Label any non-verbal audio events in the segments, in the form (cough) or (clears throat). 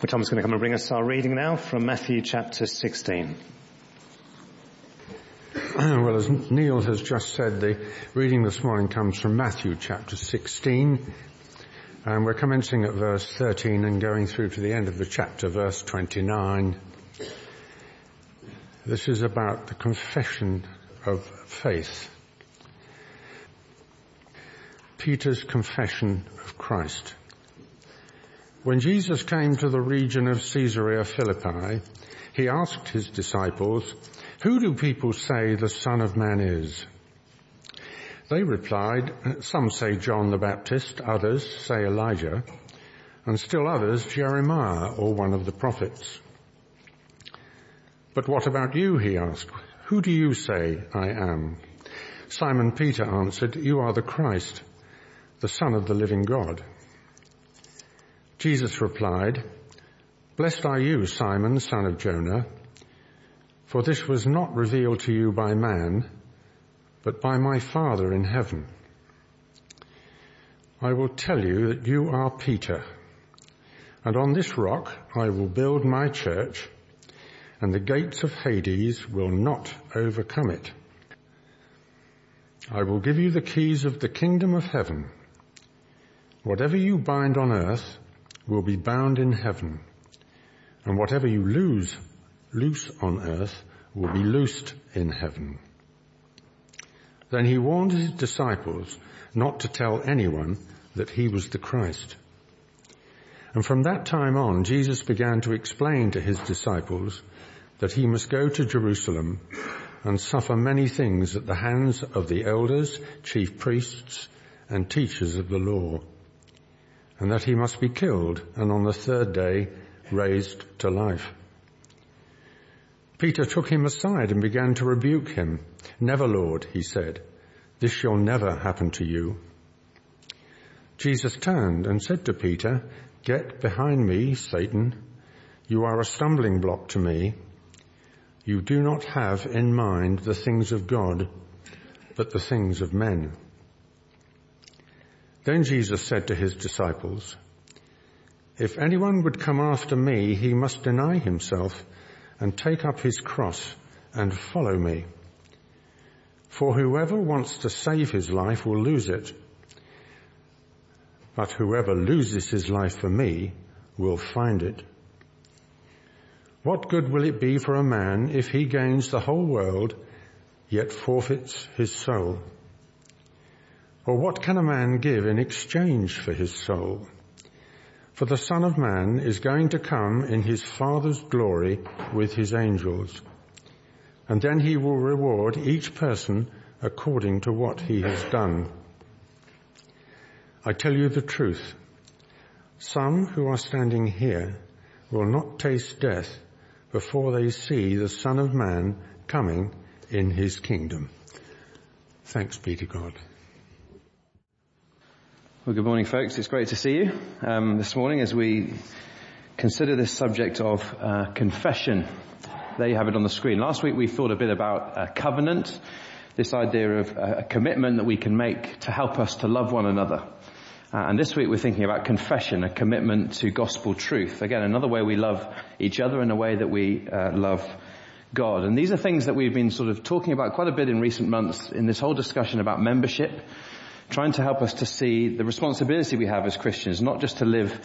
Well, Tom's going to come and bring us our reading now from Matthew chapter 16. (clears throat) well, as Neil has just said, the reading this morning comes from Matthew chapter 16, and we're commencing at verse 13 and going through to the end of the chapter, verse 29. This is about the confession of faith. Peter's confession of Christ. When Jesus came to the region of Caesarea Philippi, he asked his disciples, who do people say the Son of Man is? They replied, some say John the Baptist, others say Elijah, and still others Jeremiah or one of the prophets. But what about you, he asked. Who do you say I am? Simon Peter answered, you are the Christ, the Son of the living God. Jesus replied, Blessed are you, Simon, son of Jonah, for this was not revealed to you by man, but by my Father in heaven. I will tell you that you are Peter, and on this rock I will build my church, and the gates of Hades will not overcome it. I will give you the keys of the kingdom of heaven. Whatever you bind on earth will be bound in heaven, and whatever you lose, loose on earth will be loosed in heaven. Then he warned his disciples not to tell anyone that he was the Christ. And from that time on, Jesus began to explain to his disciples that he must go to Jerusalem and suffer many things at the hands of the elders, chief priests, and teachers of the law and that he must be killed and on the third day raised to life. Peter took him aside and began to rebuke him. Never, Lord, he said, this shall never happen to you. Jesus turned and said to Peter, get behind me, Satan. You are a stumbling block to me. You do not have in mind the things of God, but the things of men. Then Jesus said to his disciples, if anyone would come after me, he must deny himself and take up his cross and follow me. For whoever wants to save his life will lose it. But whoever loses his life for me will find it. What good will it be for a man if he gains the whole world yet forfeits his soul? Or what can a man give in exchange for his soul? For the Son of Man is going to come in his Father's glory with his angels. And then he will reward each person according to what he has done. I tell you the truth. Some who are standing here will not taste death before they see the Son of Man coming in his kingdom. Thanks be to God. Well, good morning, folks. It's great to see you um, this morning as we consider this subject of uh, confession. There you have it on the screen. Last week we thought a bit about a covenant, this idea of a commitment that we can make to help us to love one another. Uh, and this week we're thinking about confession, a commitment to gospel truth. Again, another way we love each other in a way that we uh, love God. And these are things that we've been sort of talking about quite a bit in recent months in this whole discussion about membership trying to help us to see the responsibility we have as Christians, not just to live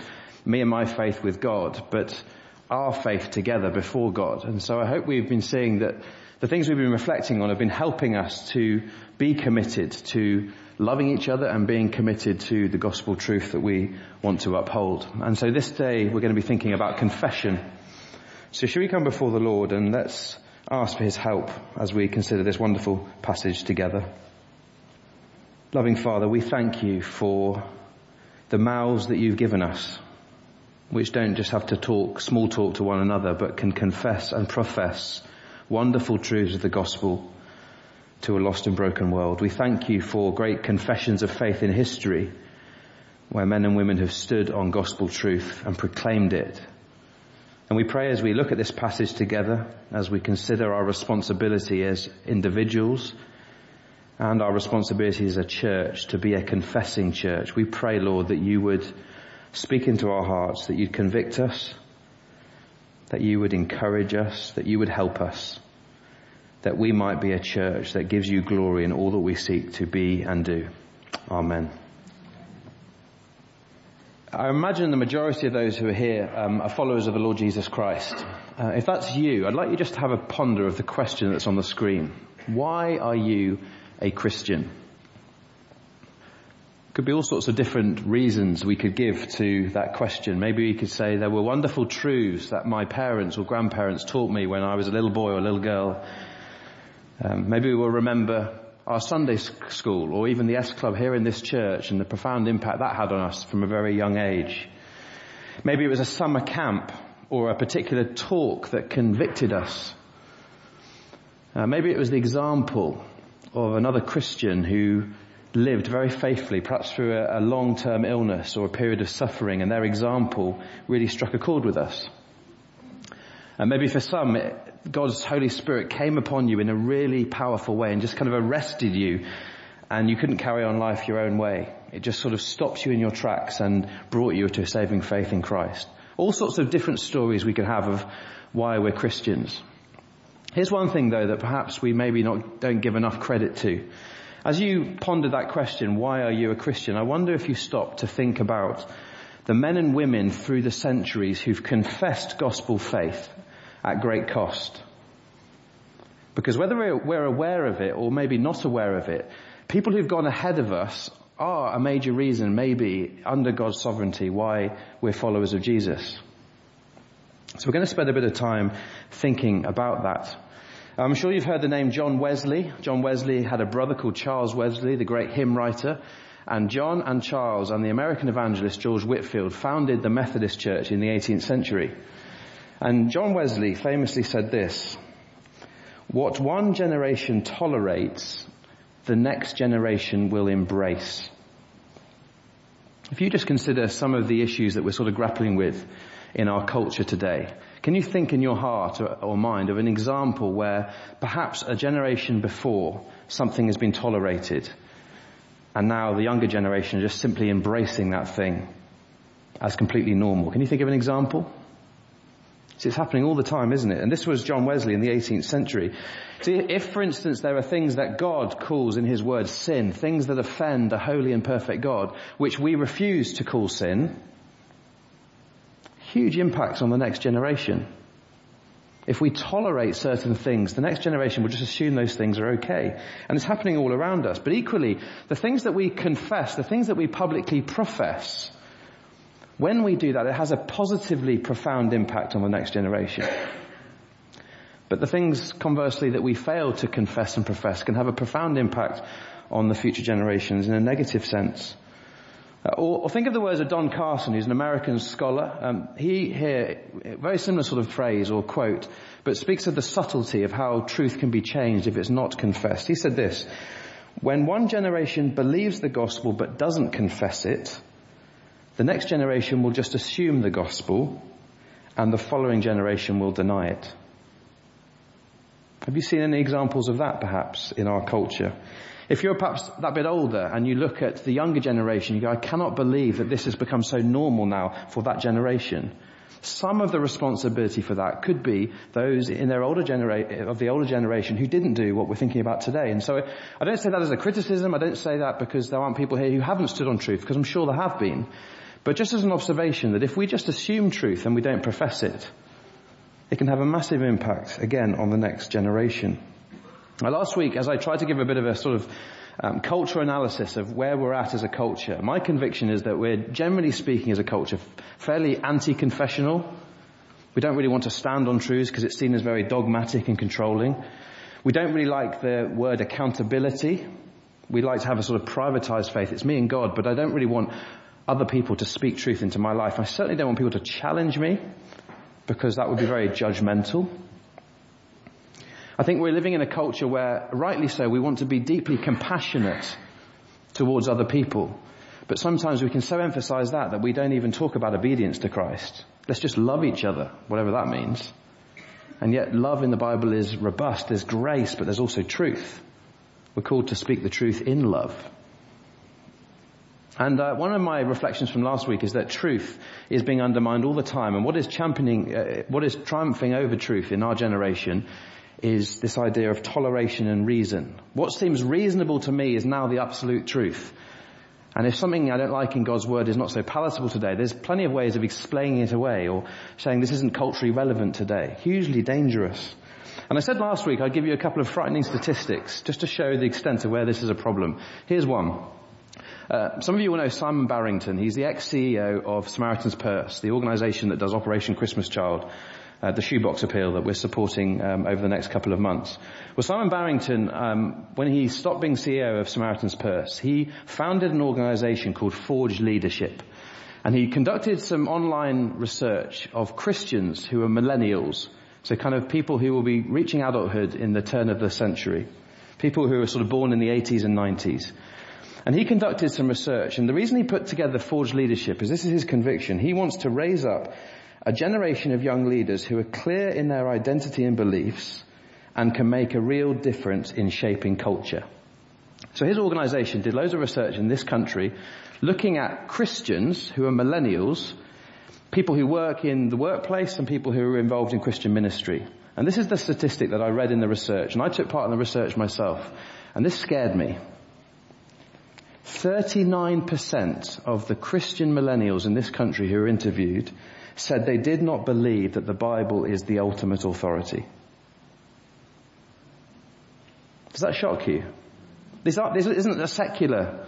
me and my faith with God, but our faith together before God. And so I hope we've been seeing that the things we've been reflecting on have been helping us to be committed to loving each other and being committed to the gospel truth that we want to uphold. And so this day we're going to be thinking about confession. So should we come before the Lord and let's ask for his help as we consider this wonderful passage together. Loving Father, we thank you for the mouths that you've given us, which don't just have to talk small talk to one another, but can confess and profess wonderful truths of the gospel to a lost and broken world. We thank you for great confessions of faith in history, where men and women have stood on gospel truth and proclaimed it. And we pray as we look at this passage together, as we consider our responsibility as individuals, and our responsibility as a church to be a confessing church. We pray, Lord, that you would speak into our hearts, that you'd convict us, that you would encourage us, that you would help us, that we might be a church that gives you glory in all that we seek to be and do. Amen. I imagine the majority of those who are here um, are followers of the Lord Jesus Christ. Uh, if that's you, I'd like you just to have a ponder of the question that's on the screen. Why are you a Christian? Could be all sorts of different reasons we could give to that question. Maybe we could say there were wonderful truths that my parents or grandparents taught me when I was a little boy or a little girl. Um, maybe we will remember our Sunday school or even the S Club here in this church and the profound impact that had on us from a very young age. Maybe it was a summer camp or a particular talk that convicted us. Uh, maybe it was the example of another Christian who lived very faithfully, perhaps through a, a long-term illness or a period of suffering, and their example really struck a chord with us. And maybe for some, God's Holy Spirit came upon you in a really powerful way and just kind of arrested you and you couldn't carry on life your own way. It just sort of stopped you in your tracks and brought you to a saving faith in Christ. All sorts of different stories we could have of why we're Christians. Here's one thing though that perhaps we maybe not, don't give enough credit to. As you ponder that question, why are you a Christian? I wonder if you stop to think about the men and women through the centuries who've confessed gospel faith at great cost. Because whether we're aware of it or maybe not aware of it, people who've gone ahead of us are a major reason, maybe, under God's sovereignty, why we're followers of Jesus. So we're going to spend a bit of time thinking about that. I'm sure you've heard the name John Wesley. John Wesley had a brother called Charles Wesley, the great hymn writer. And John and Charles and the American evangelist George Whitefield founded the Methodist Church in the 18th century. And John Wesley famously said this, what one generation tolerates, the next generation will embrace. If you just consider some of the issues that we're sort of grappling with in our culture today, can you think in your heart or, mind of an example where perhaps a generation before something has been tolerated and now the younger generation are just simply embracing that thing as completely normal? Can you think of an example? See, it's happening all the time, isn't it? And this was John Wesley in the 18th century. See, if for instance there are things that God calls in His Word sin, things that offend the holy and perfect God, which we refuse to call sin, huge impacts on the next generation. If we tolerate certain things, the next generation will just assume those things are okay. And it's happening all around us. But equally, the things that we confess, the things that we publicly profess, when we do that, it has a positively profound impact on the next generation. But the things, conversely, that we fail to confess and profess can have a profound impact on the future generations in a negative sense. Uh, or, or, think of the words of Don Carson, who's an American scholar. Um, he here, very similar sort of phrase or quote, but speaks of the subtlety of how truth can be changed if it's not confessed. He said this, when one generation believes the gospel but doesn't confess it, the next generation will just assume the gospel and the following generation will deny it. Have you seen any examples of that perhaps in our culture? If you're perhaps that bit older and you look at the younger generation, you go, I cannot believe that this has become so normal now for that generation. Some of the responsibility for that could be those in their older genera- of the older generation who didn't do what we're thinking about today. And so I don't say that as a criticism. I don't say that because there aren't people here who haven't stood on truth, because I'm sure there have been. But just as an observation that if we just assume truth and we don't profess it, it can have a massive impact again on the next generation. Now, last week, as I tried to give a bit of a sort of um, culture analysis of where we're at as a culture, my conviction is that we're generally speaking as a culture fairly anti-confessional. We don't really want to stand on truths because it's seen as very dogmatic and controlling. We don't really like the word accountability. We like to have a sort of privatized faith. It's me and God, but I don't really want other people to speak truth into my life. I certainly don't want people to challenge me because that would be very judgmental. I think we're living in a culture where, rightly so, we want to be deeply compassionate towards other people. But sometimes we can so emphasize that that we don't even talk about obedience to Christ. Let's just love each other, whatever that means. And yet love in the Bible is robust. There's grace, but there's also truth. We're called to speak the truth in love. And uh, one of my reflections from last week is that truth is being undermined all the time. And what is championing, uh, what is triumphing over truth in our generation is this idea of toleration and reason. What seems reasonable to me is now the absolute truth. And if something I don't like in God's word is not so palatable today, there's plenty of ways of explaining it away or saying this isn't culturally relevant today. Hugely dangerous. And I said last week I'd give you a couple of frightening statistics just to show the extent of where this is a problem. Here's one. Uh, some of you will know Simon Barrington. He's the ex-CEO of Samaritan's Purse, the organization that does Operation Christmas Child, uh, the shoebox appeal that we're supporting um, over the next couple of months. Well, Simon Barrington, um, when he stopped being CEO of Samaritan's Purse, he founded an organization called Forge Leadership. And he conducted some online research of Christians who are millennials, so kind of people who will be reaching adulthood in the turn of the century. People who are sort of born in the 80s and 90s. And he conducted some research, and the reason he put together Forge Leadership is this is his conviction. He wants to raise up a generation of young leaders who are clear in their identity and beliefs and can make a real difference in shaping culture. So his organization did loads of research in this country looking at Christians who are millennials, people who work in the workplace and people who are involved in Christian ministry. And this is the statistic that I read in the research, and I took part in the research myself, and this scared me. 39% of the Christian millennials in this country who were interviewed said they did not believe that the Bible is the ultimate authority. Does that shock you? This, isn't a secular,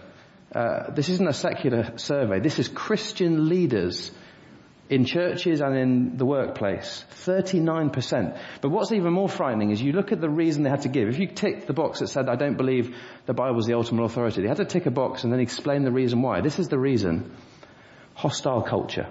uh, this isn't a secular survey. This is Christian leaders in churches and in the workplace. 39%. But what's even more frightening is you look at the reason they had to give. If you tick the box that said, I don't believe the Bible is the ultimate authority, they had to tick a box and then explain the reason why. This is the reason. Hostile culture.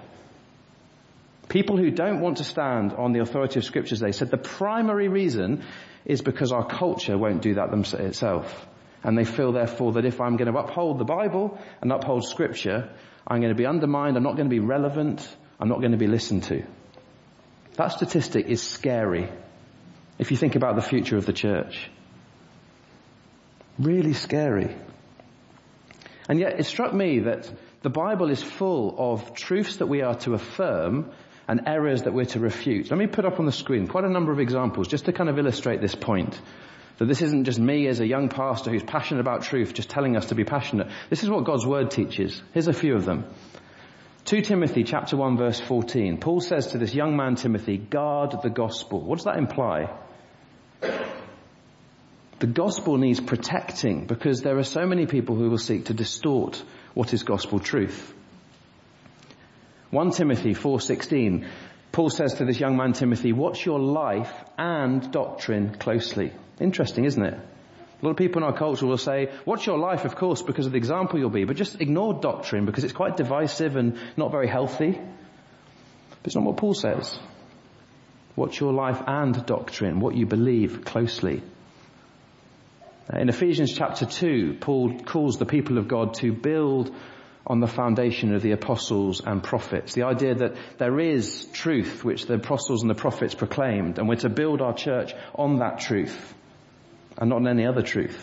People who don't want to stand on the authority of scriptures, they said the primary reason is because our culture won't do that itself. And they feel therefore that if I'm going to uphold the Bible and uphold scripture, I'm going to be undermined, I'm not going to be relevant, I'm not going to be listened to. That statistic is scary if you think about the future of the church. Really scary. And yet it struck me that the Bible is full of truths that we are to affirm and errors that we're to refute. Let me put up on the screen quite a number of examples just to kind of illustrate this point. That this isn't just me as a young pastor who's passionate about truth just telling us to be passionate. This is what God's word teaches. Here's a few of them. 2 Timothy chapter 1 verse 14. Paul says to this young man Timothy, guard the gospel. What does that imply? The gospel needs protecting because there are so many people who will seek to distort what is gospel truth. 1 Timothy 4:16 Paul says to this young man Timothy, watch your life and doctrine closely. Interesting, isn't it? A lot of people in our culture will say, watch your life, of course, because of the example you'll be, but just ignore doctrine because it's quite divisive and not very healthy. But it's not what Paul says. Watch your life and doctrine, what you believe closely. In Ephesians chapter 2, Paul calls the people of God to build on the foundation of the apostles and prophets. The idea that there is truth which the apostles and the prophets proclaimed and we're to build our church on that truth and not on any other truth.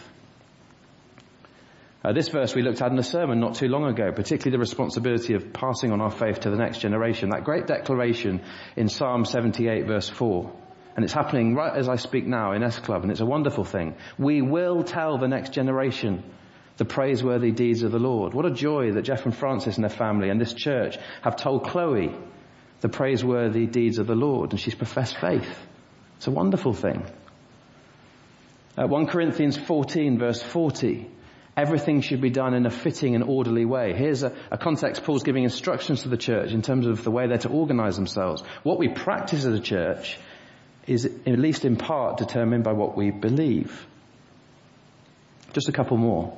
Uh, this verse we looked at in a sermon not too long ago, particularly the responsibility of passing on our faith to the next generation. That great declaration in Psalm 78 verse 4. And it's happening right as I speak now in S Club and it's a wonderful thing. We will tell the next generation the praiseworthy deeds of the Lord. What a joy that Jeff and Francis and their family and this church have told Chloe the praiseworthy deeds of the Lord and she's professed faith. It's a wonderful thing. Uh, 1 Corinthians 14 verse 40. Everything should be done in a fitting and orderly way. Here's a, a, context Paul's giving instructions to the church in terms of the way they're to organize themselves. What we practice as a church is at least in part determined by what we believe. Just a couple more.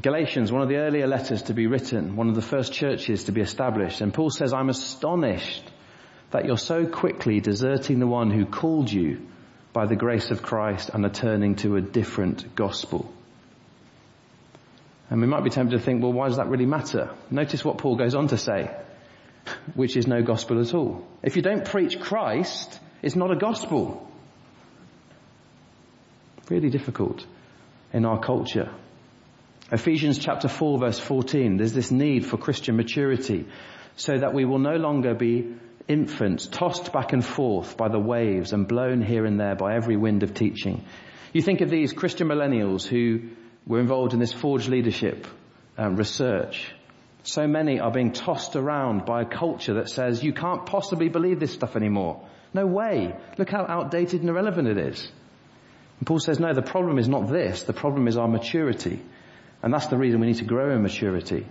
Galatians, one of the earlier letters to be written, one of the first churches to be established, and Paul says, I'm astonished that you're so quickly deserting the one who called you by the grace of Christ and are turning to a different gospel. And we might be tempted to think, well, why does that really matter? Notice what Paul goes on to say, which is no gospel at all. If you don't preach Christ, it's not a gospel. Really difficult in our culture. Ephesians chapter 4 verse 14, there's this need for Christian maturity so that we will no longer be infants tossed back and forth by the waves and blown here and there by every wind of teaching. You think of these Christian millennials who were involved in this Forge Leadership um, research. So many are being tossed around by a culture that says you can't possibly believe this stuff anymore. No way. Look how outdated and irrelevant it is. And Paul says, no, the problem is not this. The problem is our maturity. And that's the reason we need to grow in maturity.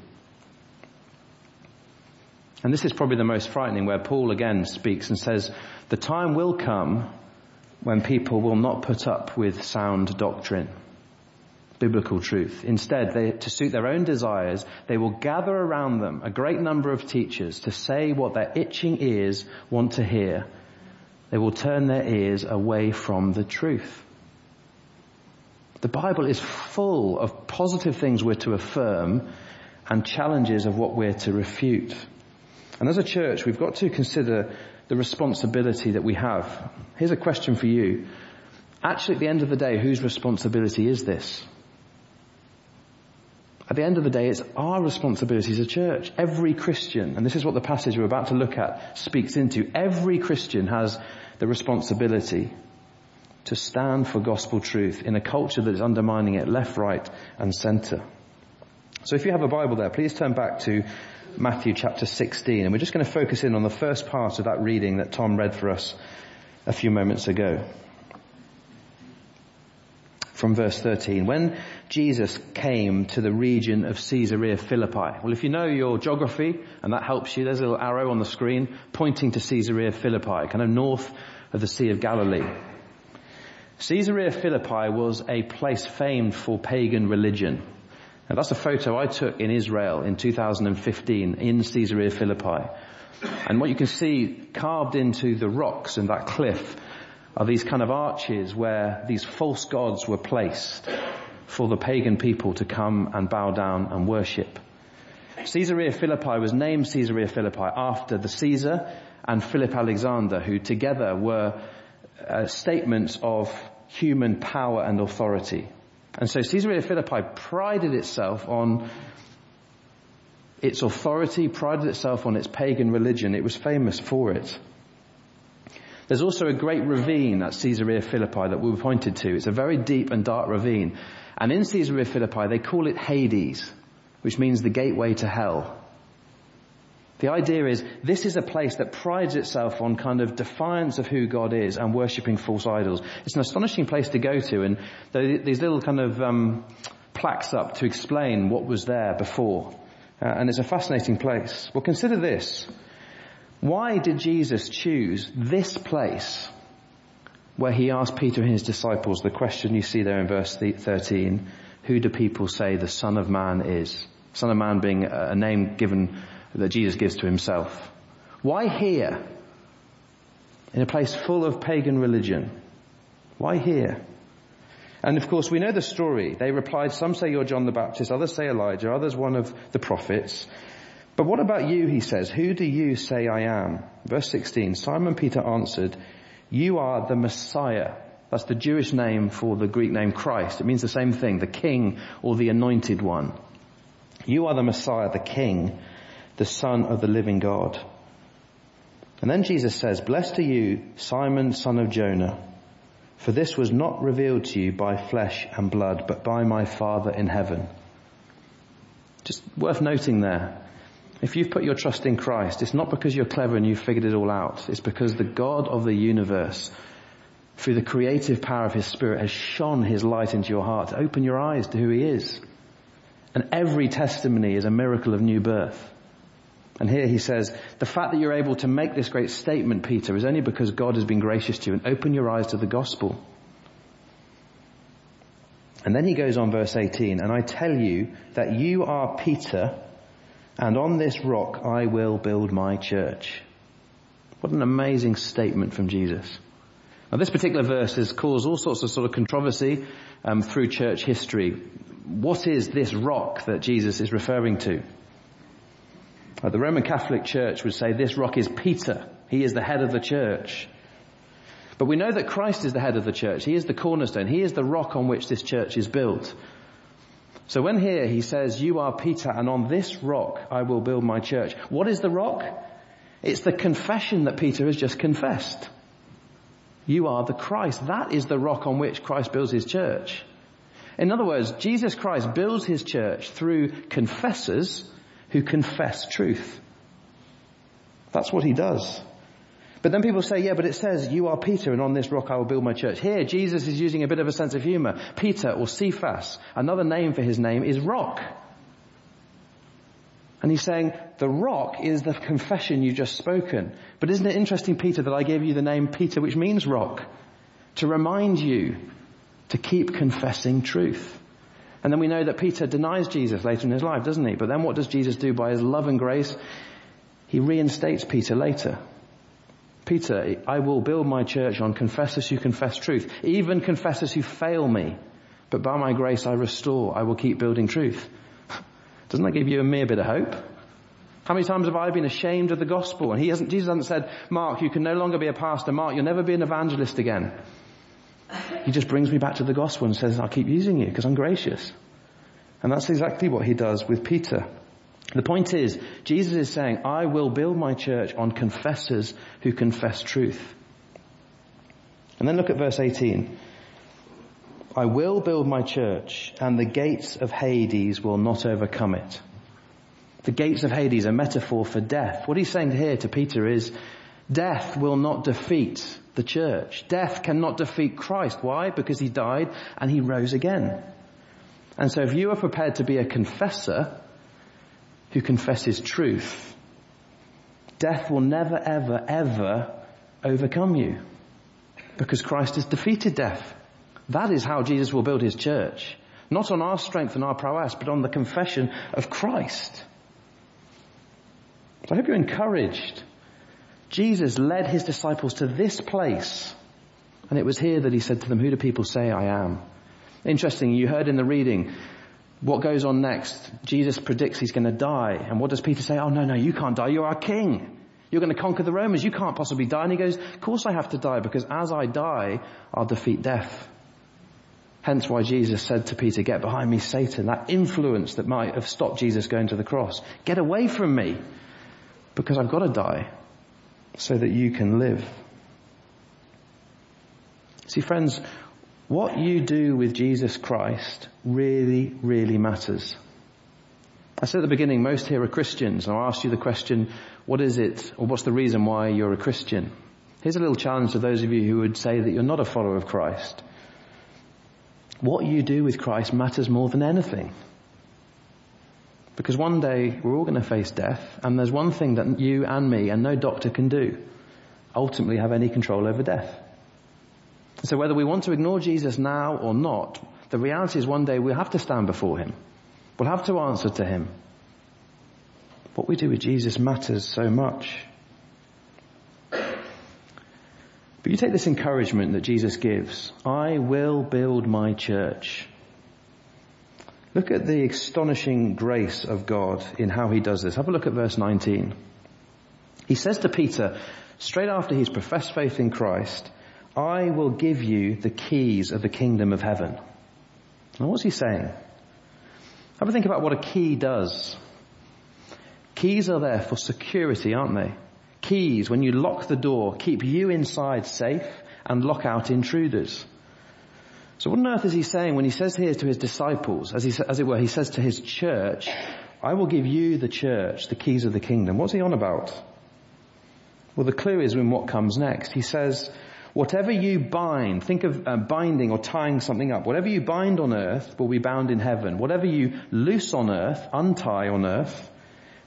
And this is probably the most frightening where Paul again speaks and says, the time will come when people will not put up with sound doctrine, biblical truth. Instead, they, to suit their own desires, they will gather around them a great number of teachers to say what their itching ears want to hear. They will turn their ears away from the truth. The Bible is full of positive things we're to affirm and challenges of what we're to refute. And as a church, we've got to consider the responsibility that we have. Here's a question for you. Actually, at the end of the day, whose responsibility is this? At the end of the day, it's our responsibility as a church. Every Christian, and this is what the passage we're about to look at speaks into, every Christian has the responsibility to stand for gospel truth in a culture that is undermining it left, right and center. So if you have a Bible there, please turn back to Matthew chapter 16 and we're just going to focus in on the first part of that reading that Tom read for us a few moments ago. From verse 13. When Jesus came to the region of Caesarea Philippi. Well, if you know your geography and that helps you, there's a little arrow on the screen pointing to Caesarea Philippi, kind of north of the Sea of Galilee. Caesarea Philippi was a place famed for pagan religion. Now that's a photo I took in Israel in 2015 in Caesarea Philippi. And what you can see carved into the rocks and that cliff are these kind of arches where these false gods were placed for the pagan people to come and bow down and worship. Caesarea Philippi was named Caesarea Philippi after the Caesar and Philip Alexander who together were uh, statements of human power and authority. And so Caesarea Philippi prided itself on its authority, prided itself on its pagan religion. It was famous for it. There's also a great ravine at Caesarea Philippi that we were pointed to. It's a very deep and dark ravine. And in Caesarea Philippi, they call it Hades, which means the gateway to hell. The idea is this is a place that prides itself on kind of defiance of who God is and worshipping false idols. It's an astonishing place to go to and these little kind of um, plaques up to explain what was there before. Uh, and it's a fascinating place. Well, consider this. Why did Jesus choose this place where he asked Peter and his disciples the question you see there in verse 13, who do people say the Son of Man is? Son of Man being a name given that Jesus gives to himself. Why here? In a place full of pagan religion. Why here? And of course we know the story. They replied, some say you're John the Baptist, others say Elijah, others one of the prophets. But what about you, he says, who do you say I am? Verse 16, Simon Peter answered, you are the Messiah. That's the Jewish name for the Greek name Christ. It means the same thing, the king or the anointed one. You are the Messiah, the king the Son of the living God. And then Jesus says, Blessed are you, Simon, son of Jonah, for this was not revealed to you by flesh and blood, but by my Father in heaven. Just worth noting there. If you've put your trust in Christ, it's not because you're clever and you've figured it all out. It's because the God of the universe, through the creative power of His Spirit, has shone His light into your heart open your eyes to who He is. And every testimony is a miracle of new birth. And here he says, the fact that you're able to make this great statement, Peter, is only because God has been gracious to you and open your eyes to the gospel. And then he goes on verse 18, and I tell you that you are Peter, and on this rock I will build my church. What an amazing statement from Jesus. Now this particular verse has caused all sorts of sort of controversy um, through church history. What is this rock that Jesus is referring to? Uh, the Roman Catholic Church would say this rock is Peter. He is the head of the church. But we know that Christ is the head of the church. He is the cornerstone. He is the rock on which this church is built. So when here he says, you are Peter and on this rock I will build my church. What is the rock? It's the confession that Peter has just confessed. You are the Christ. That is the rock on which Christ builds his church. In other words, Jesus Christ builds his church through confessors who confess truth. That's what he does. But then people say, yeah, but it says, you are Peter and on this rock I will build my church. Here, Jesus is using a bit of a sense of humor. Peter or Cephas, another name for his name is rock. And he's saying, the rock is the confession you've just spoken. But isn't it interesting, Peter, that I gave you the name Peter, which means rock, to remind you to keep confessing truth. And then we know that Peter denies Jesus later in his life, doesn't he? But then what does Jesus do by his love and grace? He reinstates Peter later. Peter, I will build my church on confessors who confess truth, even confessors who fail me. But by my grace I restore, I will keep building truth. (laughs) Doesn't that give you a mere bit of hope? How many times have I been ashamed of the gospel? And he hasn't, Jesus hasn't said, Mark, you can no longer be a pastor. Mark, you'll never be an evangelist again. He just brings me back to the gospel and says, I'll keep using you because I'm gracious. And that's exactly what he does with Peter. The point is, Jesus is saying, I will build my church on confessors who confess truth. And then look at verse 18. I will build my church and the gates of Hades will not overcome it. The gates of Hades, a metaphor for death. What he's saying here to Peter is, death will not defeat the church. Death cannot defeat Christ. Why? Because he died and he rose again. And so if you are prepared to be a confessor, who confesses truth, death will never, ever, ever overcome you. Because Christ has defeated death. That is how Jesus will build his church. Not on our strength and our prowess, but on the confession of Christ. So I hope you're encouraged. Jesus led his disciples to this place. And it was here that he said to them, who do people say I am? Interesting, you heard in the reading, what goes on next? Jesus predicts he's going to die. And what does Peter say? Oh no, no, you can't die. You're our king. You're going to conquer the Romans. You can't possibly die. And he goes, of course I have to die because as I die, I'll defeat death. Hence why Jesus said to Peter, get behind me, Satan. That influence that might have stopped Jesus going to the cross. Get away from me because I've got to die so that you can live. See friends, what you do with Jesus Christ really, really matters. I said at the beginning, most here are Christians. I'll ask you the question, what is it, or what's the reason why you're a Christian? Here's a little challenge to those of you who would say that you're not a follower of Christ. What you do with Christ matters more than anything. Because one day we're all going to face death, and there's one thing that you and me and no doctor can do. Ultimately have any control over death. So whether we want to ignore Jesus now or not, the reality is one day we'll have to stand before Him. We'll have to answer to Him. What we do with Jesus matters so much. But you take this encouragement that Jesus gives. I will build my church. Look at the astonishing grace of God in how he does this. Have a look at verse 19. He says to Peter, straight after he's professed faith in Christ, I will give you the keys of the kingdom of heaven. Now what's he saying? Have a think about what a key does. Keys are there for security, aren't they? Keys, when you lock the door, keep you inside safe and lock out intruders. So what on earth is he saying when he says here to his disciples, as, he, as it were, he says to his church, I will give you the church, the keys of the kingdom. What's he on about? Well, the clue is in what comes next. He says, Whatever you bind, think of uh, binding or tying something up. Whatever you bind on earth will be bound in heaven. Whatever you loose on earth, untie on earth,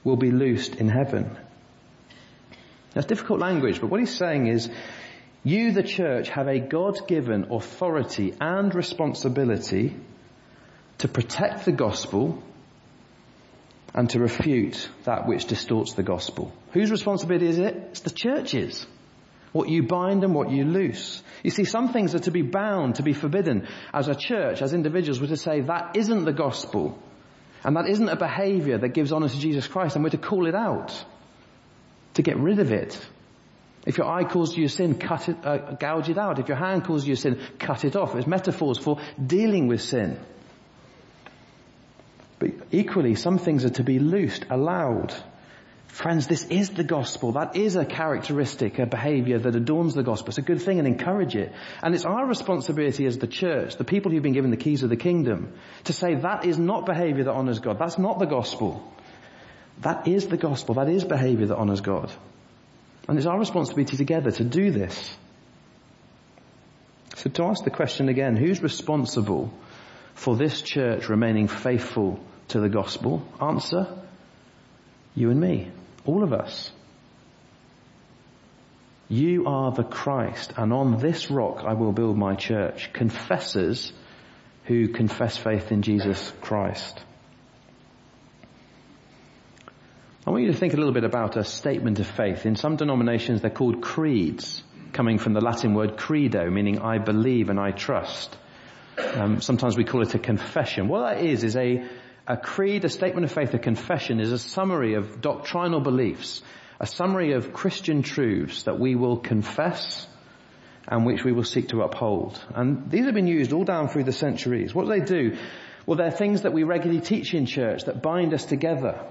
will be loosed in heaven. That's difficult language, but what he's saying is, you, the church, have a God-given authority and responsibility to protect the gospel and to refute that which distorts the gospel. Whose responsibility is it? It's the church's. What you bind and what you loose. You see, some things are to be bound, to be forbidden. As a church, as individuals, we're to say that isn't the gospel. And that isn't a behavior that gives honor to Jesus Christ and we're to call it out. To get rid of it. If your eye calls you sin, cut it, uh, gouge it out. If your hand calls you sin, cut it off. It's metaphors for dealing with sin. But equally, some things are to be loosed, allowed. Friends, this is the gospel. That is a characteristic, a behavior that adorns the gospel. It's a good thing and encourage it. And it's our responsibility as the church, the people who've been given the keys of the kingdom, to say that is not behavior that honors God. That's not the gospel. That is the gospel. That is behavior that honors God. And it's our responsibility together to do this. So to ask the question again, who's responsible for this church remaining faithful to the gospel? Answer, you and me. All of us. You are the Christ, and on this rock I will build my church. Confessors who confess faith in Jesus Christ. I want you to think a little bit about a statement of faith. In some denominations they're called creeds, coming from the Latin word credo, meaning I believe and I trust. Um, sometimes we call it a confession. What that is, is a a creed, a statement of faith, a confession is a summary of doctrinal beliefs, a summary of Christian truths that we will confess and which we will seek to uphold. And these have been used all down through the centuries. What do they do? Well, they're things that we regularly teach in church that bind us together.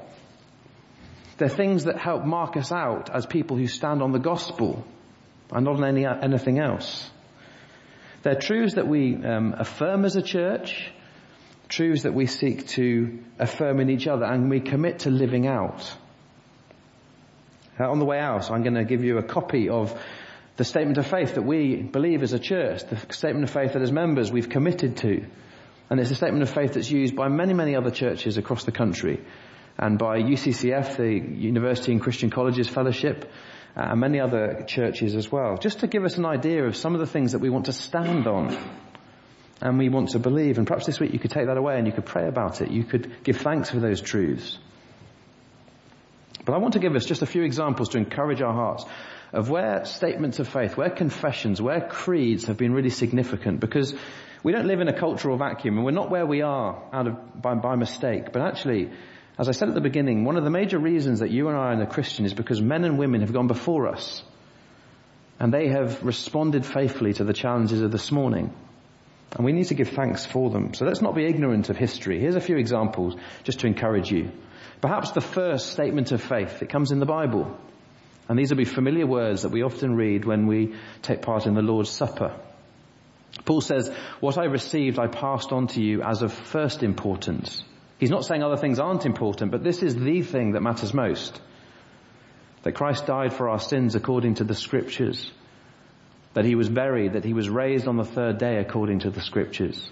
They're things that help mark us out as people who stand on the gospel and not on any, anything else. They're truths that we um, affirm as a church, truths that we seek to affirm in each other and we commit to living out. Uh, on the way out, I'm going to give you a copy of the statement of faith that we believe as a church, the statement of faith that as members we've committed to. And it's a statement of faith that's used by many, many other churches across the country and by UCCF, the University and Christian Colleges Fellowship, uh, and many other churches as well. Just to give us an idea of some of the things that we want to stand on and we want to believe. And perhaps this week you could take that away and you could pray about it. You could give thanks for those truths. But I want to give us just a few examples to encourage our hearts of where statements of faith, where confessions, where creeds have been really significant because we don't live in a cultural vacuum and we're not where we are out of, by, by mistake. But actually, as I said at the beginning, one of the major reasons that you and I are a Christian is because men and women have gone before us and they have responded faithfully to the challenges of this morning. And we need to give thanks for them. So let's not be ignorant of history. Here's a few examples just to encourage you. Perhaps the first statement of faith that comes in the Bible. And these will be familiar words that we often read when we take part in the Lord's Supper. Paul says, what I received I passed on to you as of first importance. He's not saying other things aren't important, but this is the thing that matters most. That Christ died for our sins according to the scriptures that he was buried, that he was raised on the third day according to the scriptures,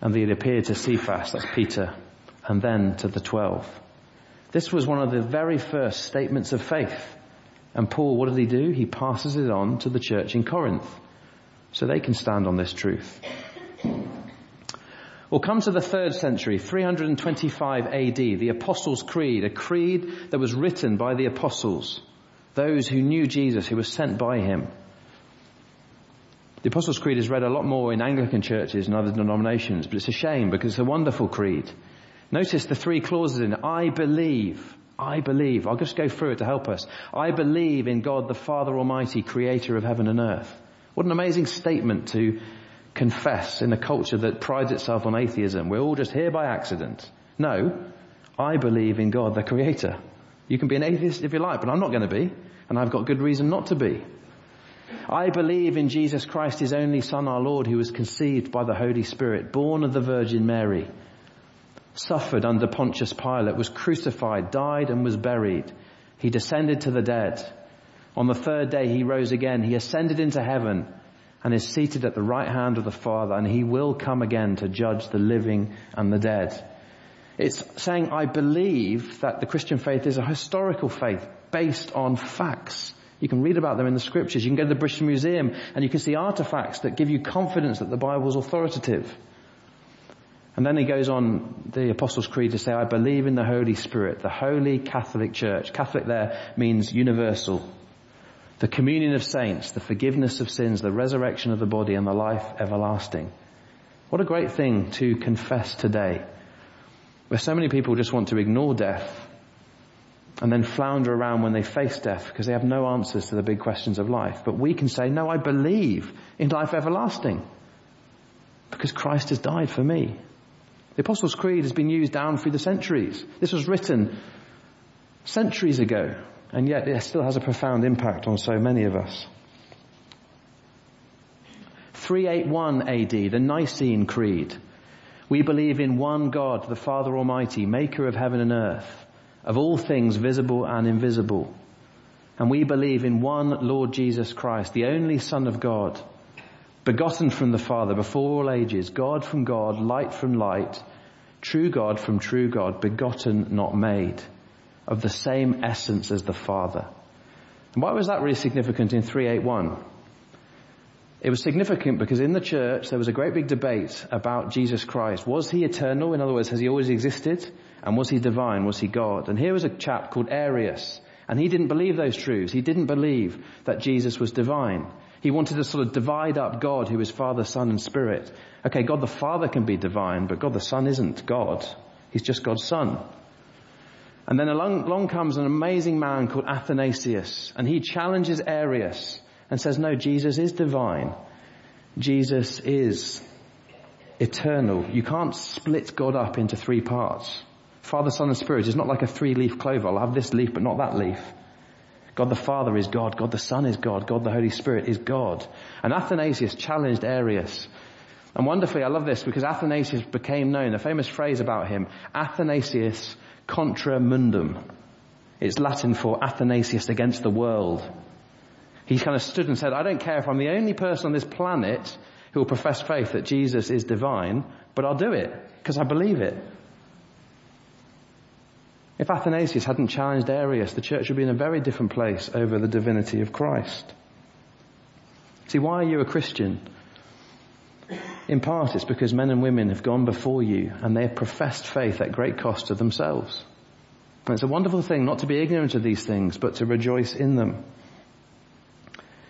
and that he appeared to Cephas, that's Peter, and then to the twelve. This was one of the very first statements of faith. And Paul, what did he do? He passes it on to the church in Corinth, so they can stand on this truth. We'll come to the third century, 325 AD, the Apostles' Creed, a creed that was written by the apostles, those who knew Jesus, who was sent by him. The Apostles' Creed is read a lot more in Anglican churches and other denominations, but it's a shame because it's a wonderful creed. Notice the three clauses in it. I believe. I believe. I'll just go through it to help us. I believe in God the Father Almighty, creator of heaven and earth. What an amazing statement to confess in a culture that prides itself on atheism. We're all just here by accident. No, I believe in God the creator. You can be an atheist if you like, but I'm not going to be. And I've got good reason not to be. I believe in Jesus Christ, his only son, our Lord, who was conceived by the Holy Spirit, born of the Virgin Mary, suffered under Pontius Pilate, was crucified, died and was buried. He descended to the dead. On the third day he rose again. He ascended into heaven and is seated at the right hand of the Father and he will come again to judge the living and the dead. It's saying I believe that the Christian faith is a historical faith based on facts. You can read about them in the scriptures. You can go to the British Museum and you can see artifacts that give you confidence that the Bible is authoritative. And then he goes on the Apostles' Creed to say, I believe in the Holy Spirit, the Holy Catholic Church. Catholic there means universal. The communion of saints, the forgiveness of sins, the resurrection of the body and the life everlasting. What a great thing to confess today. Where so many people just want to ignore death and then flounder around when they face death because they have no answers to the big questions of life. But we can say, no, I believe in life everlasting because Christ has died for me. The Apostles' Creed has been used down through the centuries. This was written centuries ago, and yet it still has a profound impact on so many of us. 381 AD, the Nicene Creed. We believe in one God, the Father Almighty, maker of heaven and earth, of all things visible and invisible. And we believe in one Lord Jesus Christ, the only Son of God, begotten from the Father before all ages, God from God, light from light, true God from true God, begotten, not made, of the same essence as the Father. And why was that really significant in 381? It was significant because in the church there was a great big debate about Jesus Christ. Was he eternal? In other words, has he always existed? And was he divine? Was he God? And here was a chap called Arius. And he didn't believe those truths. He didn't believe that Jesus was divine. He wanted to sort of divide up God, who is Father, Son, and Spirit. Okay, God the Father can be divine, but God the Son isn't God. He's just God's Son. And then along, along comes an amazing man called Athanasius, and he challenges Arius and says, no, Jesus is divine. Jesus is eternal. You can't split God up into three parts. Father, Son, and Spirit is not like a three-leaf clover. I'll have this leaf, but not that leaf. God the Father is God. God the Son is God. God the Holy Spirit is God. And Athanasius challenged Arius. And wonderfully, I love this because Athanasius became known, a famous phrase about him, Athanasius contra mundum. It's Latin for Athanasius against the world. He kind of stood and said, I don't care if I'm the only person on this planet who will profess faith that Jesus is divine, but I'll do it because I believe it. If Athanasius hadn't challenged Arius, the church would be in a very different place over the divinity of Christ. See, why are you a Christian? In part, it's because men and women have gone before you and they have professed faith at great cost to themselves. And it's a wonderful thing not to be ignorant of these things, but to rejoice in them.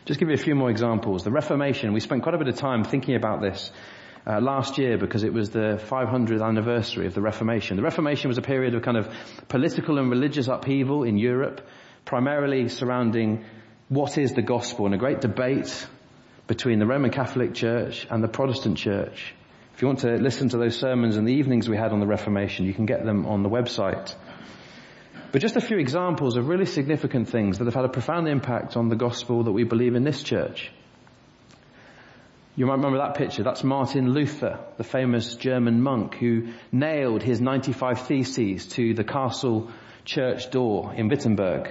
Just give you a few more examples. The Reformation, we spent quite a bit of time thinking about this uh, last year because it was the 500th anniversary of the Reformation. The Reformation was a period of kind of political and religious upheaval in Europe, primarily surrounding what is the gospel and a great debate between the Roman Catholic Church and the Protestant Church. If you want to listen to those sermons and the evenings we had on the Reformation, you can get them on the website. But just a few examples of really significant things that have had a profound impact on the gospel that we believe in this church. You might remember that picture. That's Martin Luther, the famous German monk who nailed his 95 theses to the castle church door in Wittenberg.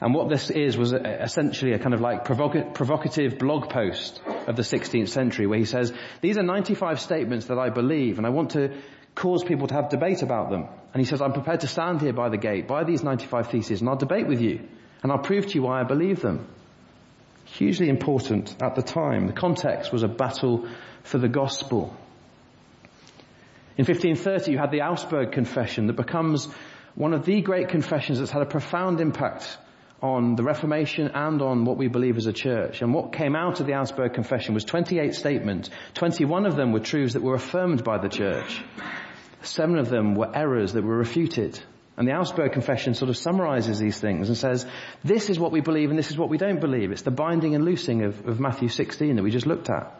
And what this is was essentially a kind of like provocative blog post of the 16th century where he says, these are 95 statements that I believe and I want to cause people to have debate about them. And he says, I'm prepared to stand here by the gate, by these 95 theses and I'll debate with you and I'll prove to you why I believe them hugely important at the time. The context was a battle for the gospel. In 1530 you had the Augsburg Confession that becomes one of the great confessions that's had a profound impact on the Reformation and on what we believe as a church. And what came out of the Augsburg Confession was 28 statements. 21 of them were truths that were affirmed by the church. Seven of them were errors that were refuted. And the Augsburg Confession sort of summarizes these things and says, this is what we believe and this is what we don't believe. It's the binding and loosing of, of Matthew 16 that we just looked at.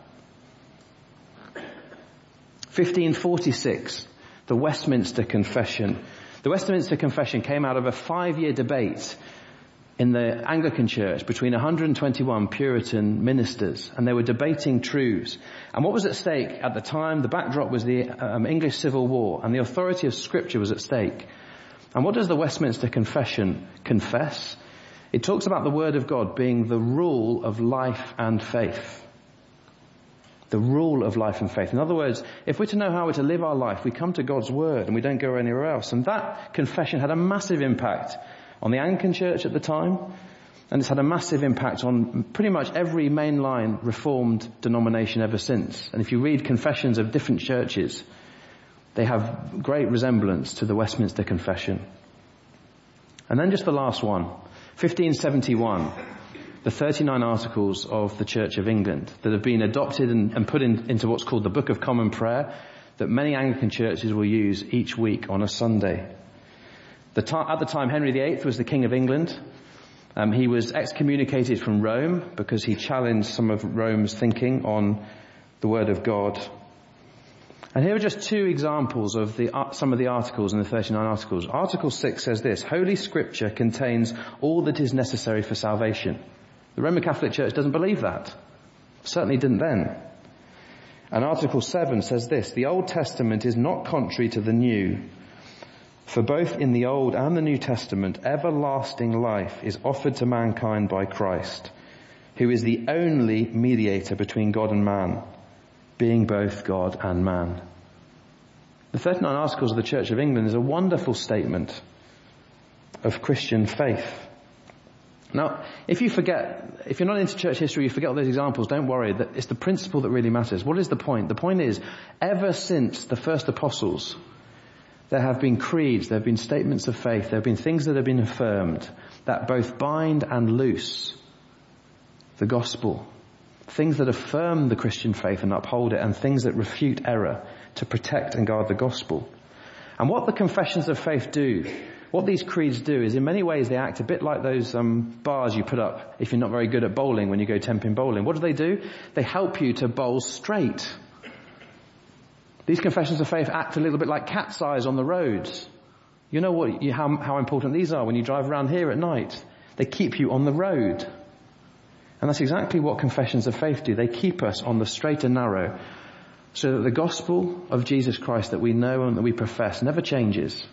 1546, the Westminster Confession. The Westminster Confession came out of a five-year debate in the Anglican Church between 121 Puritan ministers, and they were debating truths. And what was at stake at the time? The backdrop was the um, English Civil War, and the authority of Scripture was at stake. And what does the Westminster Confession confess? It talks about the Word of God being the rule of life and faith. The rule of life and faith. In other words, if we're to know how we're to live our life, we come to God's Word and we don't go anywhere else. And that confession had a massive impact on the Anglican Church at the time, and it's had a massive impact on pretty much every mainline Reformed denomination ever since. And if you read confessions of different churches, they have great resemblance to the Westminster Confession. And then just the last one, 1571, the 39 articles of the Church of England that have been adopted and, and put in, into what's called the Book of Common Prayer that many Anglican churches will use each week on a Sunday. The at the time, Henry VIII was the King of England. Um, he was excommunicated from Rome because he challenged some of Rome's thinking on the Word of God. And here are just two examples of the, uh, some of the articles in the 39 articles. Article 6 says this, Holy Scripture contains all that is necessary for salvation. The Roman Catholic Church doesn't believe that. Certainly didn't then. And Article 7 says this, the Old Testament is not contrary to the New, for both in the Old and the New Testament, everlasting life is offered to mankind by Christ, who is the only mediator between God and man being both God and man. The 39 Articles of the Church of England is a wonderful statement of Christian faith. Now, if you forget, if you're not into church history, you forget all those examples, don't worry, that it's the principle that really matters. What is the point? The point is, ever since the first apostles, there have been creeds, there have been statements of faith, there have been things that have been affirmed that both bind and loose the gospel things that affirm the Christian faith and uphold it, and things that refute error to protect and guard the gospel. And what the confessions of faith do, what these creeds do is in many ways they act a bit like those um, bars you put up if you're not very good at bowling when you go tenpin bowling. What do they do? They help you to bowl straight. These confessions of faith act a little bit like cat's eyes on the roads. You know what, you, how, how important these are when you drive around here at night. They keep you on the road. And that's exactly what confessions of faith do. They keep us on the straight and narrow so that the gospel of Jesus Christ that we know and that we profess never changes.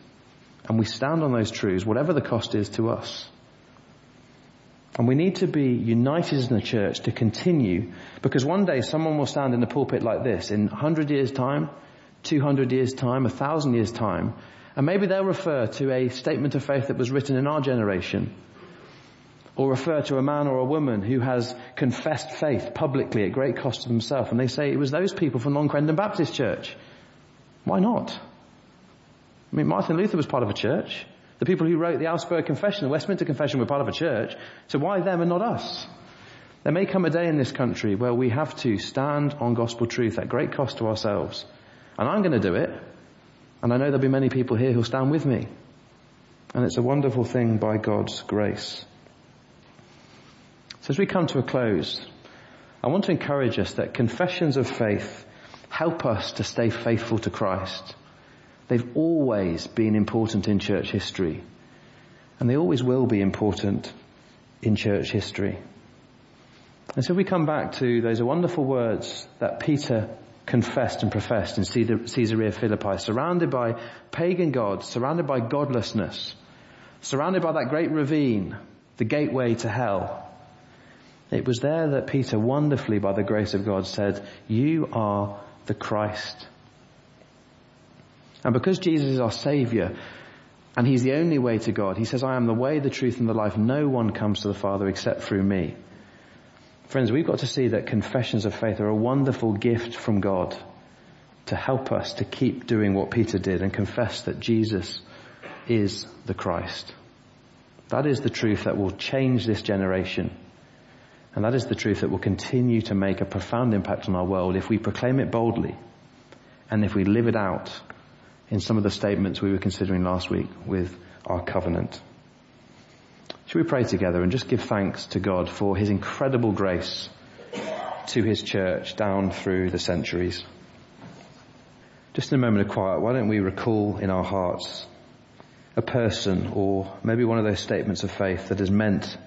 And we stand on those truths, whatever the cost is to us. And we need to be united in the church to continue because one day someone will stand in the pulpit like this in 100 years time, 200 years time, 1000 years time, and maybe they'll refer to a statement of faith that was written in our generation or refer to a man or a woman who has confessed faith publicly at great cost to themselves and they say it was those people from Long Crendon Baptist Church. Why not? I mean, Martin Luther was part of a church. The people who wrote the Augsburg Confession, the Westminster Confession were part of a church. So why them and not us? There may come a day in this country where we have to stand on gospel truth at great cost to ourselves. And I'm going to do it. And I know there'll be many people here who'll stand with me. And it's a wonderful thing by God's grace. So as we come to a close, I want to encourage us that confessions of faith help us to stay faithful to Christ. They've always been important in church history. And they always will be important in church history. And so we come back to those wonderful words that Peter confessed and professed in Caesarea Philippi, surrounded by pagan gods, surrounded by godlessness, surrounded by that great ravine, the gateway to hell. It was there that Peter wonderfully, by the grace of God, said, you are the Christ. And because Jesus is our Savior, and He's the only way to God, He says, I am the way, the truth, and the life. No one comes to the Father except through me. Friends, we've got to see that confessions of faith are a wonderful gift from God to help us to keep doing what Peter did and confess that Jesus is the Christ. That is the truth that will change this generation and that is the truth that will continue to make a profound impact on our world if we proclaim it boldly and if we live it out in some of the statements we were considering last week with our covenant. Should we pray together and just give thanks to God for His incredible grace to His church down through the centuries? Just in a moment of quiet, why don't we recall in our hearts a person or maybe one of those statements of faith that has meant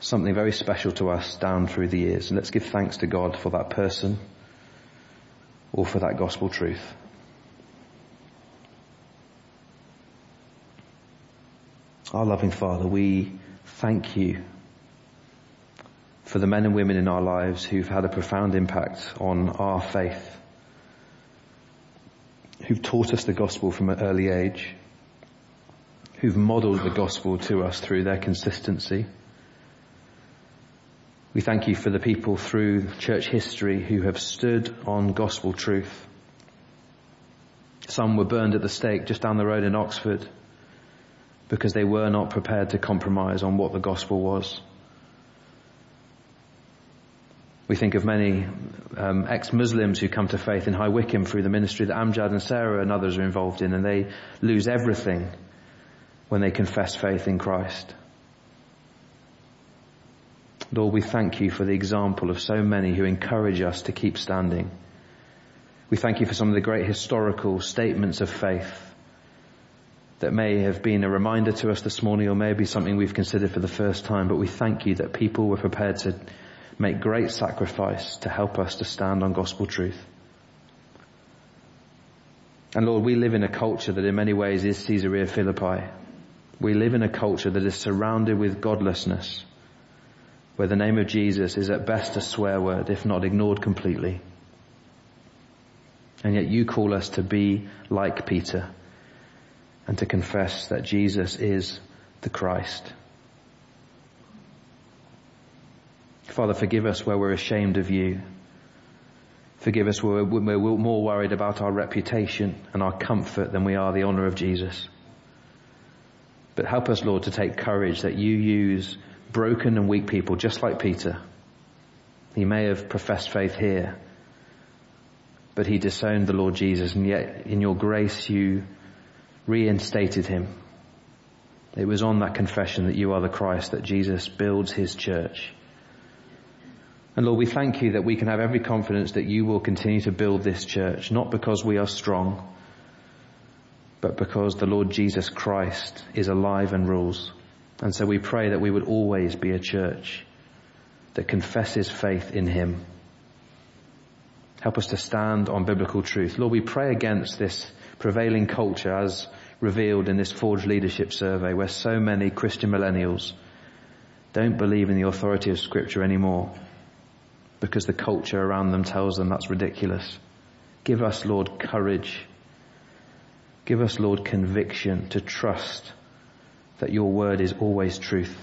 something very special to us down through the years. And let's give thanks to God for that person or for that gospel truth. Our loving Father, we thank you for the men and women in our lives who've had a profound impact on our faith, who've taught us the gospel from an early age, who've modeled the gospel to us through their consistency, we thank you for the people through church history who have stood on gospel truth. Some were burned at the stake just down the road in Oxford because they were not prepared to compromise on what the gospel was. We think of many um, ex-Muslims who come to faith in High Wycombe through the ministry that Amjad and Sarah and others are involved in, and they lose everything when they confess faith in Christ. Lord, we thank you for the example of so many who encourage us to keep standing. We thank you for some of the great historical statements of faith that may have been a reminder to us this morning or maybe something we've considered for the first time, but we thank you that people were prepared to make great sacrifice to help us to stand on gospel truth. And Lord, we live in a culture that in many ways is Caesarea Philippi. We live in a culture that is surrounded with godlessness, where the name of Jesus is at best a swear word, if not ignored completely. And yet you call us to be like Peter and to confess that Jesus is the Christ. Father, forgive us where we're ashamed of you. Forgive us where we're more worried about our reputation and our comfort than we are the honor of Jesus. But help us, Lord, to take courage that you use broken and weak people just like Peter. He may have professed faith here, but he disowned the Lord Jesus and yet in your grace you reinstated him. It was on that confession that you are the Christ that Jesus builds his church. And Lord, we thank you that we can have every confidence that you will continue to build this church, not because we are strong, but because the Lord Jesus Christ is alive and rules. And so we pray that we would always be a church that confesses faith in him. Help us to stand on biblical truth. Lord, we pray against this prevailing culture as revealed in this Forge Leadership Survey where so many Christian millennials don't believe in the authority of scripture anymore because the culture around them tells them that's ridiculous. Give us, Lord, courage. Give us, Lord, conviction to trust that your word is always truth.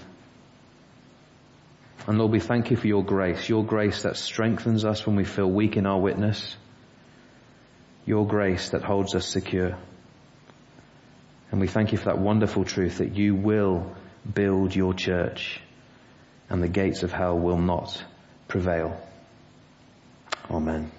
And Lord, we thank you for your grace, your grace that strengthens us when we feel weak in our witness, your grace that holds us secure. And we thank you for that wonderful truth that you will build your church and the gates of hell will not prevail. Amen.